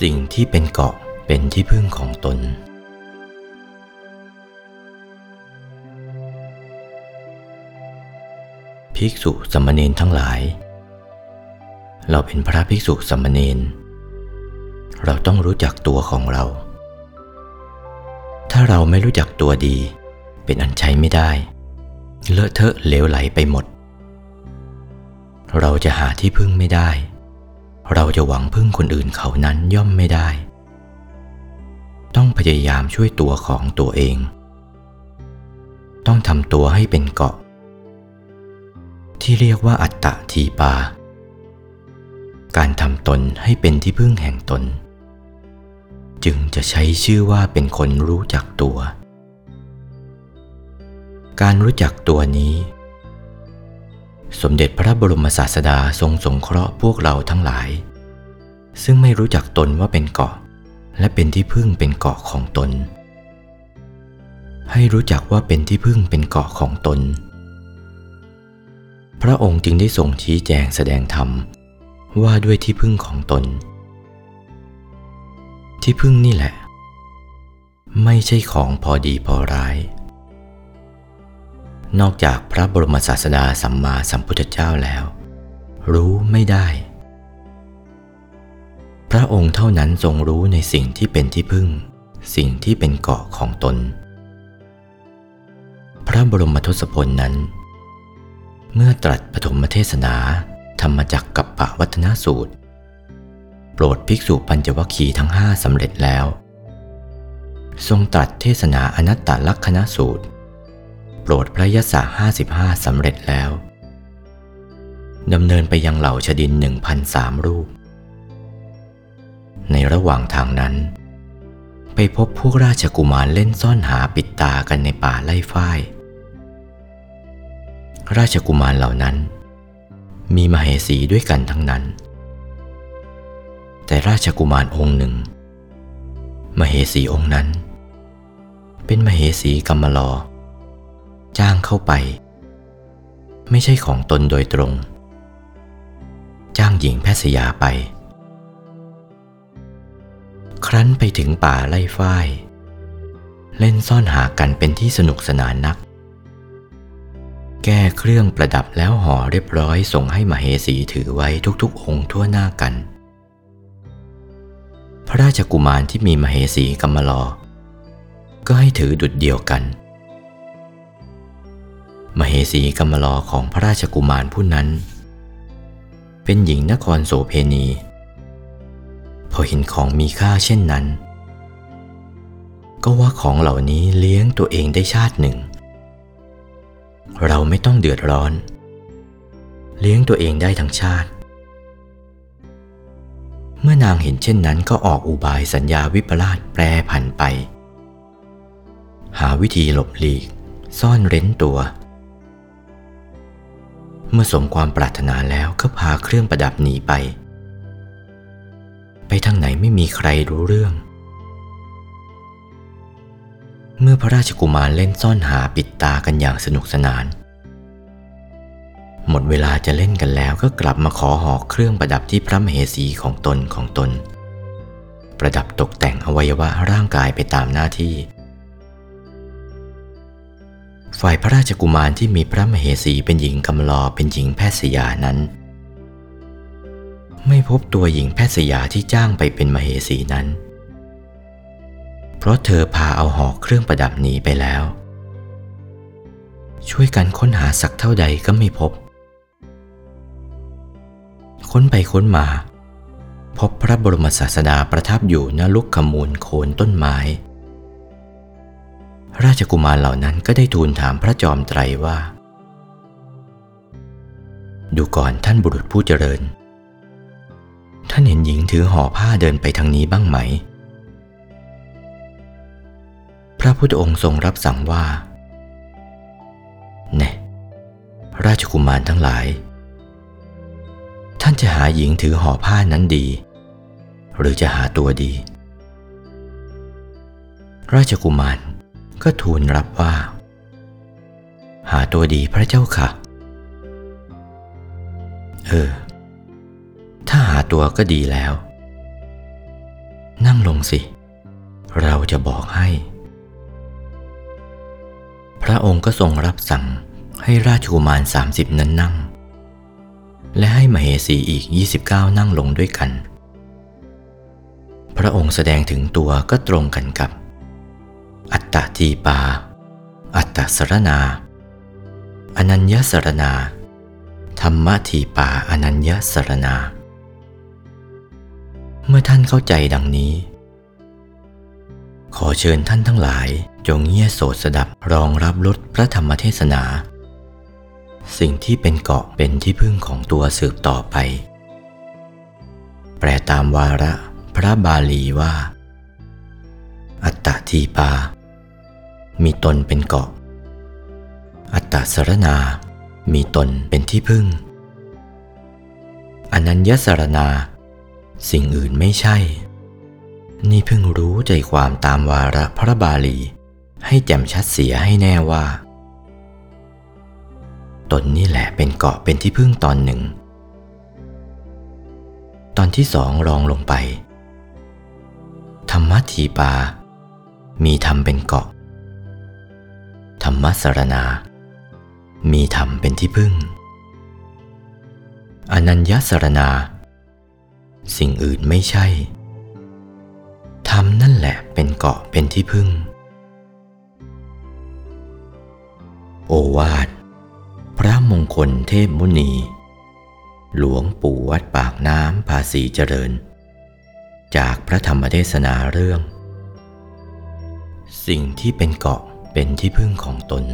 สิ่งที่เป็นเกาะเป็นที่พึ่งของตน ภิกษุสมณเณรทั้งหลาย เราเป็นพระภิกษุสมณเณรเราต้องรู้จักตัวของเรา ถ้าเราไม่รู้จักตัวดี เป็นอันใช้ไม่ได้ เลอะเทอะเลวไหลไปหมด เราจะหาที่พึ่งไม่ได้ เราจะหวังพึ่งคนอื่นเขานั้นย่อมไม่ได้ ต้องพยายามช่วยตัวของตัวเอง ต้องทำตัวให้เป็นเกาะ ที่เรียกว่าอัตตะทีปา การทำตนให้เป็นที่พึ่งแห่งตน จึงจะใช้ชื่อว่าเป็นคนรู้จักตัว การรู้จักตัวนี้ สมเด็จพระบรมศาสดาทรงสงเคราะห์พวกเราทั้งหลาย ซึ่งไม่รู้จักตนว่าเป็นเกาะ และเป็นที่พึ่งเป็นเกาะของตน ให้รู้จักว่าเป็นที่พึ่งเป็นเกาะของตน พระองค์จึงได้ทรงชี้แจงแสดงธรรม ว่าด้วยที่พึ่งของตน ที่พึ่งนี่แหละ ไม่ใช่ของพอดีพอร้าย นอกจากพระบรมศาสดาสัมมาสัมพุทธเจ้าแล้ว รู้ไม่ได้ พระองค์เท่านั้นทรงรู้ในสิ่งที่เป็นที่พึ่ง สิ่งที่เป็นเกาะของตน พระบรมทศพลนั้น เมื่อตรัสปฐมเทศนาธรรมจักกับปะวัฒนสูตร โปรดภิกษุปัญจวัคคีย์ทั้งห้าสำเร็จแล้ว ทรงตรัสเทศนาอนัตตลักษณสูตร ปรดพระยศห้าสิบห้าสำเร็จแล้วดำเนินไปยังเหล่าชดินหนึ่งพันสามรูป ในระหว่างทางนั้น ไปพบพวกราชกุมารเล่นซ่อนหาปิดตากันในป่าไล่ฝ้าย ราชกุมารเหล่านั้น มีมเหสีด้วยกันทั้งนั้น แต่ราชกุมารองค์หนึ่ง มเหสีองค์นั้น เป็นมเหสีกำมลอ จ้างเข้าไป ไม่ใช่ของตนโดยตรง จ้างหญิงแพทย์ยาไป ครั้นไปถึงป่าไล่ฝ้าย เล่นซ่อนหากันเป็นที่สนุกสนานนัก แก้เครื่องประดับแล้วห่อเรียบร้อยส่งให้มเหสีถือไว้ทุกๆ องค์ทั่วหน้ากัน พระราชกุมารที่มีมเหสีกำมลอก็ให้ถือดุดเดียวกัน มเหสีกำมลอของพระราชกุมารผู้นั้น เป็นหญิงนครโสเพณี พอเห็นของมีค่าเช่นนั้น ก็ว่าของเหล่านี้เลี้ยงตัวเองได้ชาติหนึ่ง เราไม่ต้องเดือดร้อน เลี้ยงตัวเองได้ทั้งชาติ เมื่อนางเห็นเช่นนั้นก็ออกอุบายสัญญาวิปลาสแปรผันไป หาวิธีหลบหลีกซ่อนเร้นตัว เมื่อสมความปรารถนาแล้วก็พาเครื่องประดับหนีไป ไปทางไหนไม่มีใครรู้เรื่อง เมื่อพระราชกุมารเล่นซ่อนหาปิดตากันอย่างสนุกสนาน หมดเวลาจะเล่นกันแล้วก็กลับมาขอหอกเครื่องประดับที่พระมเหสีของตนของตน ประดับตกแต่งอวัยวะร่างกายไปตามหน้าที่ ฝ่ายพระราชกุมารที่มีพระมเหสีเป็นหญิงกำลอเป็นหญิงแพทย์สยานั้น ไม่พบตัวหญิงแพทย์สยาที่จ้างไปเป็นมเหสีนั้น เพราะเธอพาเอาหอกเครื่องประดับหนีไปแล้ว ช่วยกันค้นหาสักเท่าใดก็ไม่พบ ค้นไปค้นมา พบพระบรมศาสดาประทับอยู่ณลุกขมูลโคนต้นไม้ ราชกุมารเหล่านั้นก็ได้ทูลถามพระจอมไตรว่า ดูก่อนท่านบุรุษผู้เจริญ ท่านเห็นหญิงถือห่อผ้าเดินไปทางนี้บ้างไหม พระพุทธองค์ทรงรับสั่งว่าแน่ราชกุมารทั้งหลาย ท่านจะหาหญิงถือห่อผ้านั้นดี หรือจะหาตัวดี ราชกุมาร ก็ทูลรับว่า หาตัวดีพระเจ้าค่ะ เออ ถ้าหาตัวก็ดีแล้ว นั่งลงสิ เราจะบอกให้ พระองค์ก็ทรงรับสั่งให้ราชกุมาร30นั้นนั่ง และให้มเหสีอีก29นั่งลงด้วยกัน พระองค์แสดงถึงตัวก็ตรงกันกับ อัตตทีปา อัตตสรณา อนัญญสรณา ธรรมทีปาอนัญญสรณา เมื่อท่านเข้าใจดังนี้ ขอเชิญท่านทั้งหลายจงเงี่ยโสดสดับรองรับรสพระธรรมเทศนา สิ่งที่เป็นเกาะเป็นที่พึ่งของตัวสืบต่อไป แปลตามวาระพระบาลีว่า อัตตทีปา มีตนเป็นเกาะ อัตตสรณา มีตนเป็นที่พึ่ง อนัญญสรณา สิ่งอื่นไม่ใช่ นี่เพิ่งรู้ใจความตามวาระพระบาลี ให้แจ่มชัดเสียให้แน่ว่า ตนนี่แหละเป็นเกาะเป็นที่พึ่งตอนหนึ่ง ตอนที่สองรองลงไป ธรรมทีปา มีธรรมเป็นเกาะ มสรณา มีธรรมเป็นที่พึ่ง อนัญญสรณา สิ่งอื่นไม่ใช่ ธรรมนั่นแหละเป็นเกาะเป็นที่พึ่ง โอวาท พระมงคลเทพมุนี หลวงปู่วัดปากน้ำภาษีเจริญ จากพระธรรมเทศนาเรื่อง สิ่งที่เป็นเกาะ เป็นที่พึ่งของตน